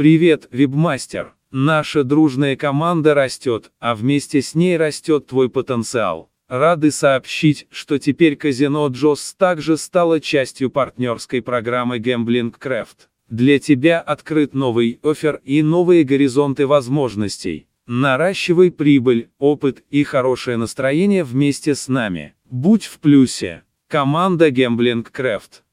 Привет, вебмастер. Наша дружная команда растет, а вместе с ней растет твой потенциал. Рады сообщить, что теперь казино Джос также стало частью партнерской программы Gambling Craft. Для тебя открыт новый офер и новые горизонты возможностей. Наращивай прибыль, опыт и хорошее настроение вместе с нами. Будь в плюсе. Команда Gambling Craft.